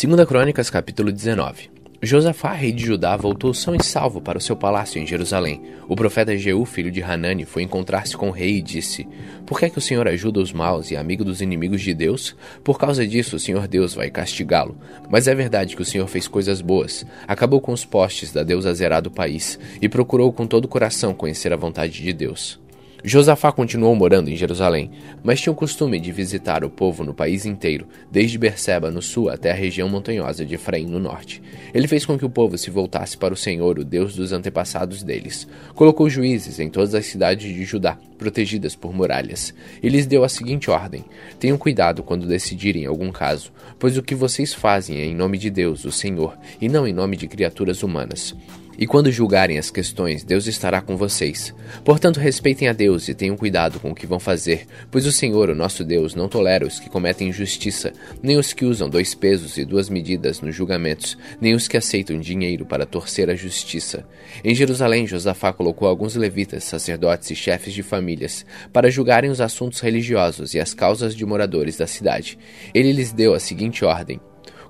Segunda Crônicas, capítulo 19. Josafá, rei de Judá, voltou são e salvo para o seu palácio em Jerusalém. O profeta Jeú, filho de Hanani, foi encontrar-se com o rei e disse: Por que é que o Senhor ajuda os maus e é amigo dos inimigos de Deus? Por causa disso, o Senhor Deus vai castigá-lo. Mas é verdade que o Senhor fez coisas boas, acabou com os postes da deusa Zerá do país e procurou com todo o coração conhecer a vontade de Deus. Josafá continuou morando em Jerusalém, mas tinha o costume de visitar o povo no país inteiro, desde Berseba no sul até a região montanhosa de Efraim no norte. Ele fez com que o povo se voltasse para o Senhor, o Deus dos antepassados deles. Colocou juízes em todas as cidades de Judá, protegidas por muralhas, e lhes deu a seguinte ordem: Tenham cuidado quando decidirem algum caso, pois o que vocês fazem é em nome de Deus, o Senhor, e não em nome de criaturas humanas. E quando julgarem as questões, Deus estará com vocês. Portanto, respeitem a Deus e tenham cuidado com o que vão fazer, pois o Senhor, o nosso Deus, não tolera os que cometem injustiça, nem os que usam dois pesos e duas medidas nos julgamentos, nem os que aceitam dinheiro para torcer a justiça. Em Jerusalém, Josafá colocou alguns levitas, sacerdotes e chefes de famílias para julgarem os assuntos religiosos e as causas de moradores da cidade. Ele lhes deu a seguinte ordem: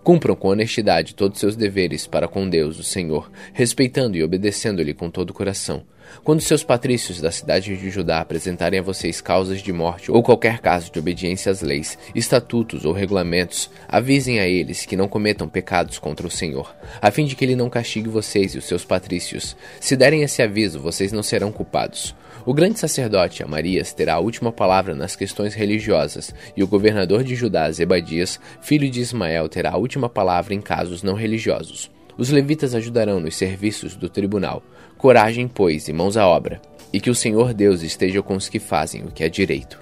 Cumpram com honestidade todos seus deveres para com Deus, o Senhor, respeitando e obedecendo-lhe com todo o coração. Quando seus patrícios da cidade de Judá apresentarem a vocês causas de morte ou qualquer caso de obediência às leis, estatutos ou regulamentos, avisem a eles que não cometam pecados contra o Senhor, a fim de que ele não castigue vocês e os seus patrícios. Se derem esse aviso, vocês não serão culpados. O grande sacerdote Amarias terá a última palavra nas questões religiosas, e o governador de Judá, Zebadias, filho de Ismael, terá a última palavra em casos não religiosos. Os levitas ajudarão nos serviços do tribunal. Coragem, pois, e mãos à obra, e que o Senhor Deus esteja com os que fazem o que é direito.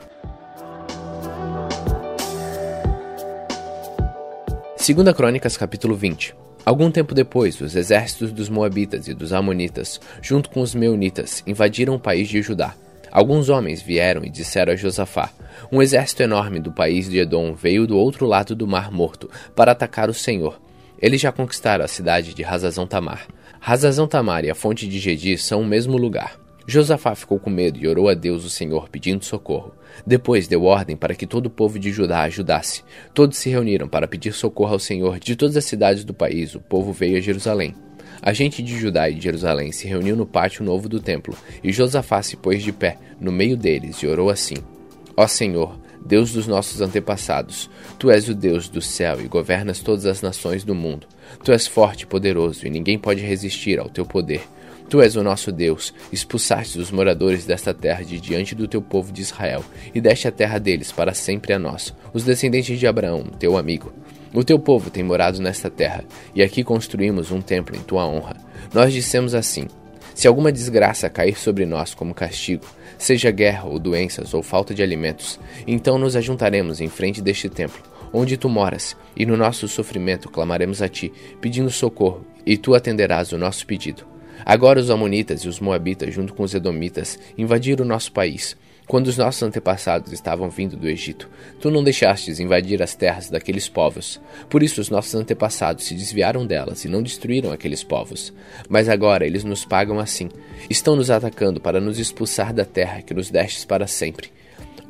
Segunda Crônicas, capítulo 20. Algum tempo depois, os exércitos dos Moabitas e dos Amonitas, junto com os Meunitas, invadiram o país de Judá. Alguns homens vieram e disseram a Josafá: Um exército enorme do país de Edom veio do outro lado do Mar Morto para atacar o Senhor. Eles já conquistaram a cidade de Razazão Tamar. Razazão Tamar e a fonte de Gedi são o mesmo lugar. Josafá ficou com medo e orou a Deus o Senhor pedindo socorro. Depois deu ordem para que todo o povo de Judá ajudasse. Todos se reuniram para pedir socorro ao Senhor. De todas as cidades do país, o povo veio a Jerusalém. A gente de Judá e de Jerusalém se reuniu no pátio novo do templo, e Josafá se pôs de pé no meio deles e orou assim: Ó Senhor, Deus dos nossos antepassados, tu és o Deus do céu e governas todas as nações do mundo. Tu és forte e poderoso, e ninguém pode resistir ao teu poder. Tu és o nosso Deus, expulsaste os moradores desta terra de diante do teu povo de Israel, e deste a terra deles para sempre a nós, os descendentes de Abraão, teu amigo. O teu povo tem morado nesta terra, e aqui construímos um templo em tua honra. Nós dissemos assim: Se alguma desgraça cair sobre nós como castigo, seja guerra ou doenças ou falta de alimentos, então nos ajuntaremos em frente deste templo, onde tu moras, e no nosso sofrimento clamaremos a ti, pedindo socorro, e tu atenderás o nosso pedido. Agora os Amonitas e os Moabitas, junto com os Edomitas, invadiram o nosso país. Quando os nossos antepassados estavam vindo do Egito, tu não deixastes invadir as terras daqueles povos. Por isso os nossos antepassados se desviaram delas e não destruíram aqueles povos. Mas agora eles nos pagam assim. Estão nos atacando para nos expulsar da terra que nos destes para sempre.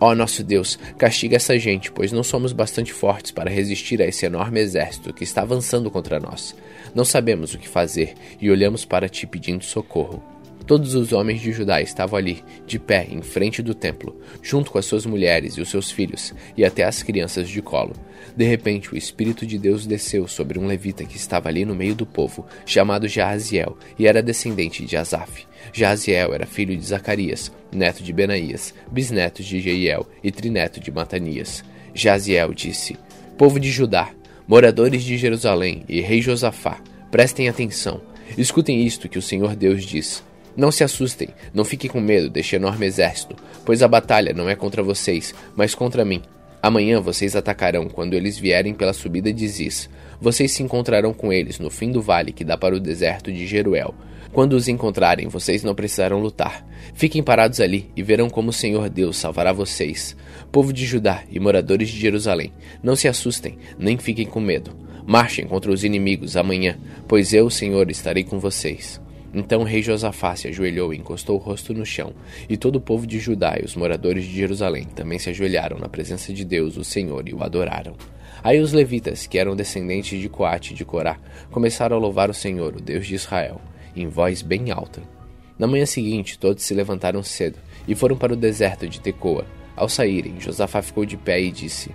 Ó oh, nosso Deus, castiga essa gente, pois não somos bastante fortes para resistir a esse enorme exército que está avançando contra nós. Não sabemos o que fazer e olhamos para ti pedindo socorro. Todos os homens de Judá estavam ali, de pé, em frente do templo, junto com as suas mulheres e os seus filhos, e até as crianças de colo. De repente, o Espírito de Deus desceu sobre um levita que estava ali no meio do povo, chamado Jaziel, e era descendente de Asaf. Jaziel era filho de Zacarias, neto de Benaías, bisneto de Jeiel e trineto de Matanias. Jaziel disse: Povo de Judá, moradores de Jerusalém e rei Josafá, prestem atenção. Escutem isto que o Senhor Deus diz. Não se assustem, não fiquem com medo deste enorme exército, pois a batalha não é contra vocês, mas contra mim. Amanhã vocês atacarão quando eles vierem pela subida de Ziz. Vocês se encontrarão com eles no fim do vale que dá para o deserto de Jeruel. Quando os encontrarem, vocês não precisarão lutar. Fiquem parados ali e verão como o Senhor Deus salvará vocês. Povo de Judá e moradores de Jerusalém, não se assustem, nem fiquem com medo. Marchem contra os inimigos amanhã, pois eu, Senhor, estarei com vocês. Então o rei Josafá se ajoelhou e encostou o rosto no chão, e todo o povo de Judá e os moradores de Jerusalém também se ajoelharam na presença de Deus, o Senhor, e o adoraram. Aí os levitas, que eram descendentes de Coate e de Corá, começaram a louvar o Senhor, o Deus de Israel, em voz bem alta. Na manhã seguinte, todos se levantaram cedo e foram para o deserto de Tecoa. Ao saírem, Josafá ficou de pé e disse: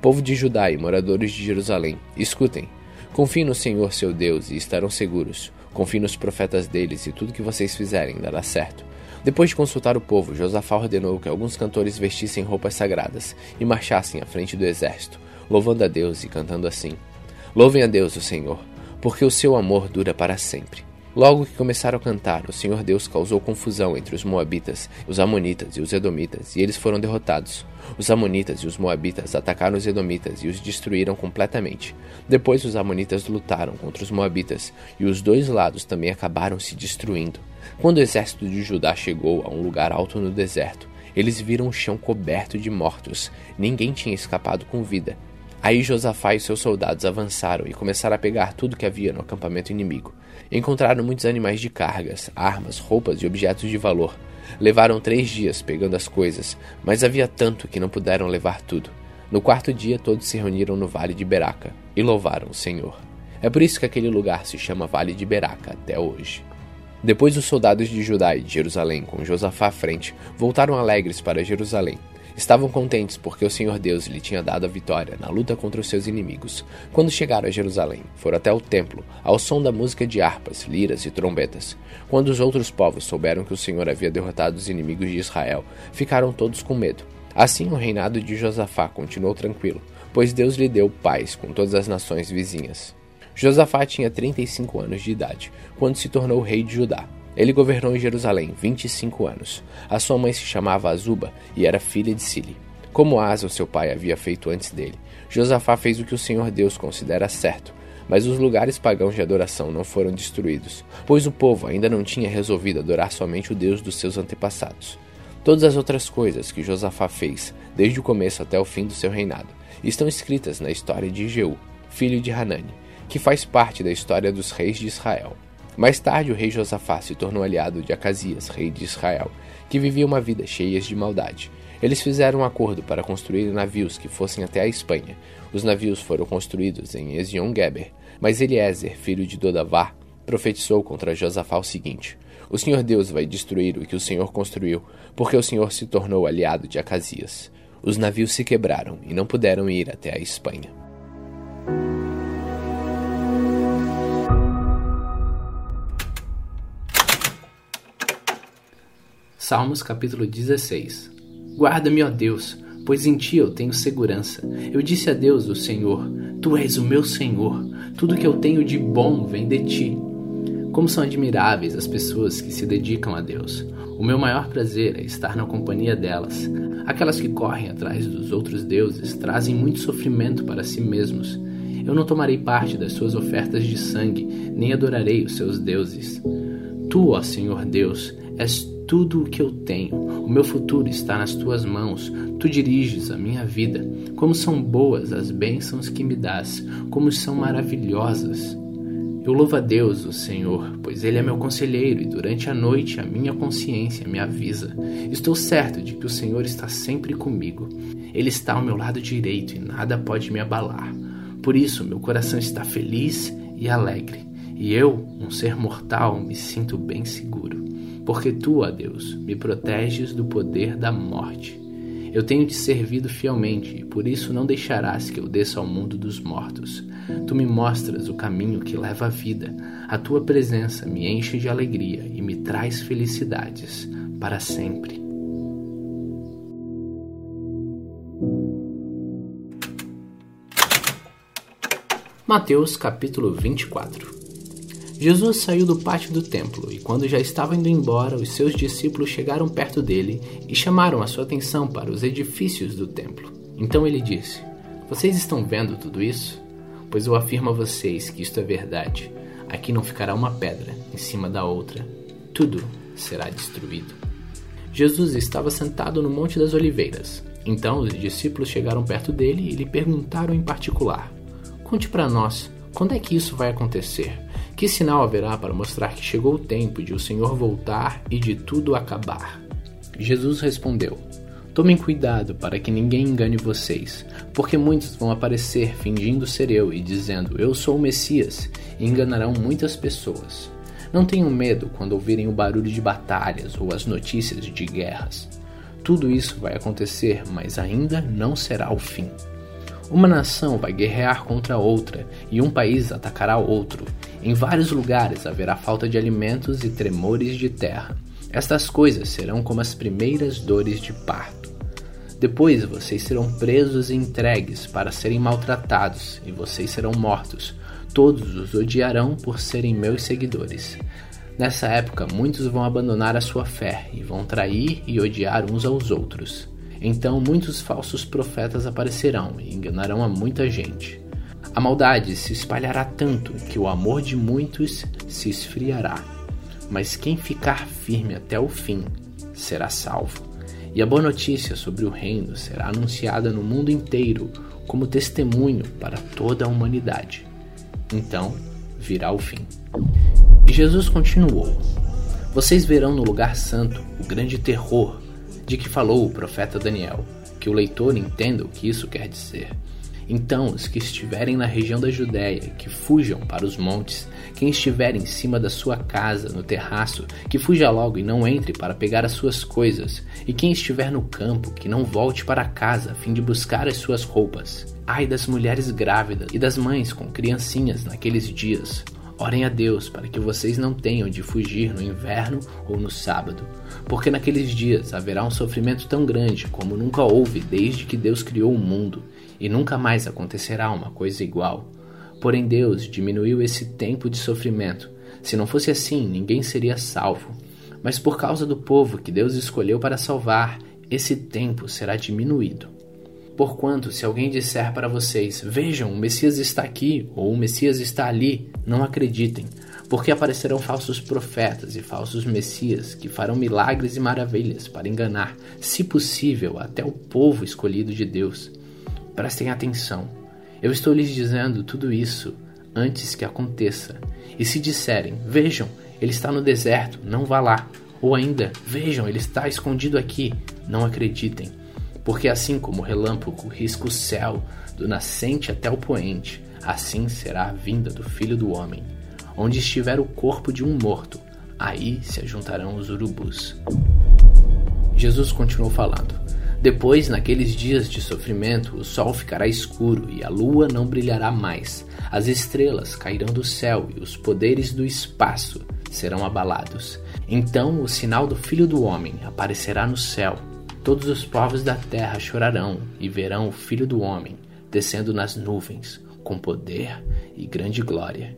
Povo de Judá e moradores de Jerusalém, escutem. Confiem no Senhor seu Deus e estarão seguros. Confiem nos profetas deles e tudo que vocês fizerem dará certo. Depois de consultar o povo, Josafá ordenou que alguns cantores vestissem roupas sagradas e marchassem à frente do exército, louvando a Deus e cantando assim: Louvem a Deus, o Senhor, porque o seu amor dura para sempre. Logo que começaram a cantar, o Senhor Deus causou confusão entre os Moabitas, os Amonitas e os Edomitas, e eles foram derrotados. Os Amonitas e os Moabitas atacaram os Edomitas e os destruíram completamente. Depois os Amonitas lutaram contra os Moabitas, e os dois lados também acabaram se destruindo. Quando o exército de Judá chegou a um lugar alto no deserto, eles viram o chão coberto de mortos. Ninguém tinha escapado com vida. Aí Josafá e seus soldados avançaram e começaram a pegar tudo que havia no acampamento inimigo. Encontraram muitos animais de cargas, armas, roupas e objetos de valor. Levaram três dias pegando as coisas, mas havia tanto que não puderam levar tudo. No quarto dia, todos se reuniram no vale de Beraca e louvaram o Senhor. É por isso que aquele lugar se chama Vale de Beraca até hoje. Depois, os soldados de Judá e de Jerusalém, com Josafá à frente, voltaram alegres para Jerusalém Estavam contentes porque o Senhor Deus lhe tinha dado a vitória na luta contra os seus inimigos. Quando chegaram a Jerusalém, foram até o templo, ao som da música de harpas, liras e trombetas. Quando os outros povos souberam que o Senhor havia derrotado os inimigos de Israel, ficaram todos com medo. Assim o reinado de Josafá continuou tranquilo, pois Deus lhe deu paz com todas as nações vizinhas. Josafá tinha 35 anos de idade, quando se tornou rei de Judá. Ele governou em Jerusalém 25 anos. A sua mãe se chamava Azuba e era filha de Sili. Como Asa, seu pai, havia feito antes dele, Josafá fez o que o Senhor Deus considera certo, mas os lugares pagãos de adoração não foram destruídos, pois o povo ainda não tinha resolvido adorar somente o Deus dos seus antepassados. Todas as outras coisas que Josafá fez, desde o começo até o fim do seu reinado, estão escritas na história de Jeú, filho de Hanani, que faz parte da história dos reis de Israel. Mais tarde, o rei Josafá se tornou aliado de Acasias, rei de Israel, que vivia uma vida cheia de maldade. Eles fizeram um acordo para construir navios que fossem até a Espanha. Os navios foram construídos em Ezion-Geber, mas Eliezer, filho de Dodavá, profetizou contra Josafá o seguinte: O Senhor Deus vai destruir o que o Senhor construiu, porque o Senhor se tornou aliado de Acasias. Os navios se quebraram e não puderam ir até a Espanha. Salmos capítulo 16 Guarda-me, ó Deus, pois em ti eu tenho segurança. Eu disse a Deus, o Senhor: Tu és o meu Senhor. Tudo que eu tenho de bom vem de ti. Como são admiráveis as pessoas que se dedicam a Deus. O meu maior prazer é estar na companhia delas. Aquelas que correm atrás dos outros deuses trazem muito sofrimento para si mesmos. Eu não tomarei parte das suas ofertas de sangue, nem adorarei os seus deuses. Tu, ó Senhor Deus, és tudo o que eu tenho. O meu futuro está nas tuas mãos. Tu diriges a minha vida. Como são boas as bênçãos que me dás, como são maravilhosas. Eu louvo a Deus, o Senhor, pois Ele é meu conselheiro e durante a noite a minha consciência me avisa. Estou certo de que o Senhor está sempre comigo. Ele está ao meu lado direito e nada pode me abalar. Por isso, meu coração está feliz e alegre, e eu, um ser mortal, me sinto bem seguro porque tu, ó Deus, me proteges do poder da morte. Eu tenho te servido fielmente, e por isso não deixarás que eu desça ao mundo dos mortos. Tu me mostras o caminho que leva à vida. A tua presença me enche de alegria e me traz felicidades para sempre. Mateus capítulo 24 Jesus saiu do pátio do templo e, quando já estava indo embora, os seus discípulos chegaram perto dele e chamaram a sua atenção para os edifícios do templo. Então ele disse: Vocês estão vendo tudo isso? Pois eu afirmo a vocês que isto é verdade. Aqui não ficará uma pedra em cima da outra, tudo será destruído. Jesus estava sentado no Monte das Oliveiras. Então os discípulos chegaram perto dele e lhe perguntaram em particular: Conte para nós, quando é que isso vai acontecer? Que sinal haverá para mostrar que chegou o tempo de o Senhor voltar e de tudo acabar? Jesus respondeu: Tomem cuidado para que ninguém engane vocês, porque muitos vão aparecer fingindo ser eu e dizendo eu sou o Messias, e enganarão muitas pessoas. Não tenham medo quando ouvirem o barulho de batalhas ou as notícias de guerras. Tudo isso vai acontecer, mas ainda não será o fim. Uma nação vai guerrear contra outra e um país atacará outro. Em vários lugares haverá falta de alimentos e tremores de terra. Estas coisas serão como as primeiras dores de parto. Depois vocês serão presos e entregues para serem maltratados, e vocês serão mortos. Todos os odiarão por serem meus seguidores. Nessa época, muitos vão abandonar a sua fé e vão trair e odiar uns aos outros. Então, muitos falsos profetas aparecerão e enganarão a muita gente. A maldade se espalhará tanto que o amor de muitos se esfriará. Mas quem ficar firme até o fim será salvo. E a boa notícia sobre o reino será anunciada no mundo inteiro como testemunho para toda a humanidade. Então virá o fim. E Jesus continuou: Vocês verão no lugar santo o grande terror de que falou o profeta Daniel, que o leitor entenda o que isso quer dizer. Então, os que estiverem na região da Judéia, que fujam para os montes, quem estiver em cima da sua casa, no terraço, que fuja logo e não entre para pegar as suas coisas, e quem estiver no campo, que não volte para casa a fim de buscar as suas roupas. Ai das mulheres grávidas e das mães com criancinhas naqueles dias. Orem a Deus para que vocês não tenham de fugir no inverno ou no sábado, porque naqueles dias haverá um sofrimento tão grande como nunca houve desde que Deus criou o mundo e nunca mais acontecerá uma coisa igual. Porém, Deus diminuiu esse tempo de sofrimento. Se não fosse assim, ninguém seria salvo. Mas por causa do povo que Deus escolheu para salvar, esse tempo será diminuído. Porquanto, se alguém disser para vocês: Vejam, o Messias está aqui, ou o Messias está ali, não acreditem, porque aparecerão falsos profetas e falsos Messias que farão milagres e maravilhas para enganar, se possível, até o povo escolhido de Deus. Prestem atenção. Eu estou lhes dizendo tudo isso antes que aconteça. E se disserem, vejam, ele está no deserto, não vá lá. Ou ainda, vejam, ele está escondido aqui, não acreditem. Porque assim como o relâmpago risca o céu do nascente até o poente, assim será a vinda do Filho do Homem. Onde estiver o corpo de um morto, aí se ajuntarão os urubus. Jesus continuou falando. Depois, naqueles dias de sofrimento, o sol ficará escuro e a lua não brilhará mais. As estrelas cairão do céu e os poderes do espaço serão abalados. Então o sinal do Filho do Homem aparecerá no céu. Todos os povos da terra chorarão e verão o Filho do Homem descendo nas nuvens com poder e grande glória.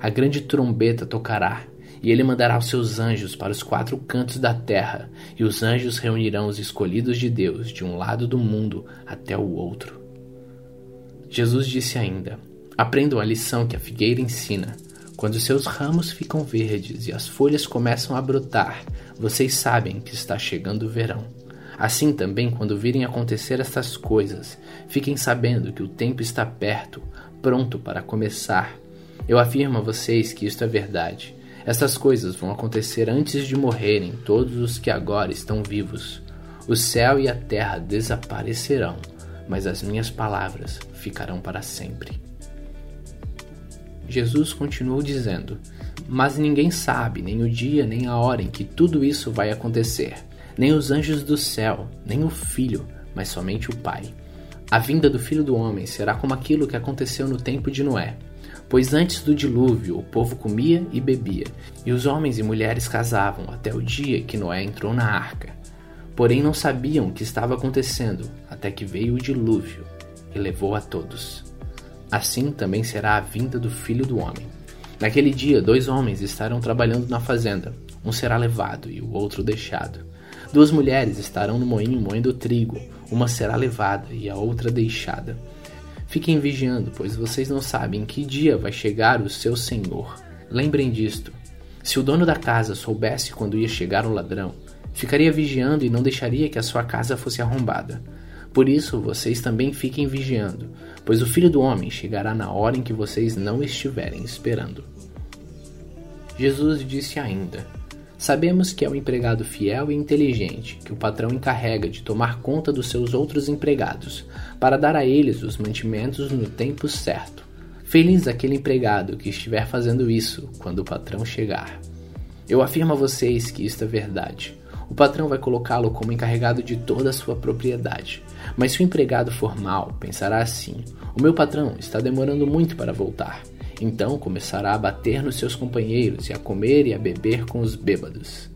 A grande trombeta tocará e ele mandará os seus anjos para os quatro cantos da terra, e os anjos reunirão os escolhidos de Deus de um lado do mundo até o outro. Jesus disse ainda: Aprendam a lição que a figueira ensina. Quando seus ramos ficam verdes e as folhas começam a brotar, vocês sabem que está chegando o verão. Assim também, quando virem acontecer estas coisas, fiquem sabendo que o tempo está perto, pronto para começar. Eu afirmo a vocês que isto é verdade. Essas coisas vão acontecer antes de morrerem todos os que agora estão vivos. O céu e a terra desaparecerão, mas as minhas palavras ficarão para sempre. Jesus continuou dizendo: Mas ninguém sabe nem o dia nem a hora em que tudo isso vai acontecer, nem os anjos do céu, nem o Filho, mas somente o Pai. A vinda do Filho do Homem será como aquilo que aconteceu no tempo de Noé. Pois antes do dilúvio o povo comia e bebia, e os homens e mulheres casavam até o dia que Noé entrou na arca. Porém não sabiam o que estava acontecendo, até que veio o dilúvio e levou a todos. Assim também será a vinda do filho do homem. Naquele dia, dois homens estarão trabalhando na fazenda, um será levado e o outro deixado. Duas mulheres estarão no moinho moendo trigo, uma será levada e a outra deixada. Fiquem vigiando, pois vocês não sabem em que dia vai chegar o seu senhor. Lembrem disto. Se o dono da casa soubesse quando ia chegar o ladrão, ficaria vigiando e não deixaria que a sua casa fosse arrombada. Por isso, vocês também fiquem vigiando, pois o filho do homem chegará na hora em que vocês não estiverem esperando. Jesus disse ainda: Sabemos que é o empregado fiel e inteligente que o patrão encarrega de tomar conta dos seus outros empregados, para dar a eles os mantimentos no tempo certo. Feliz aquele empregado que estiver fazendo isso quando o patrão chegar. Eu afirmo a vocês que isto é verdade. O patrão vai colocá-lo como encarregado de toda a sua propriedade. Mas se o empregado for mal, pensará assim: o meu patrão está demorando muito para voltar. Então começará a bater nos seus companheiros e a comer e a beber com os bêbados.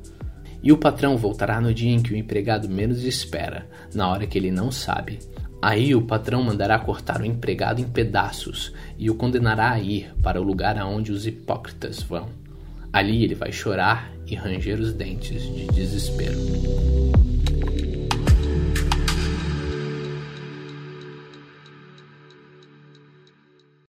E o patrão voltará no dia em que o empregado menos espera, na hora que ele não sabe. Aí o patrão mandará cortar o empregado em pedaços e o condenará a ir para o lugar aonde os hipócritas vão. Ali ele vai chorar e ranger os dentes de desespero.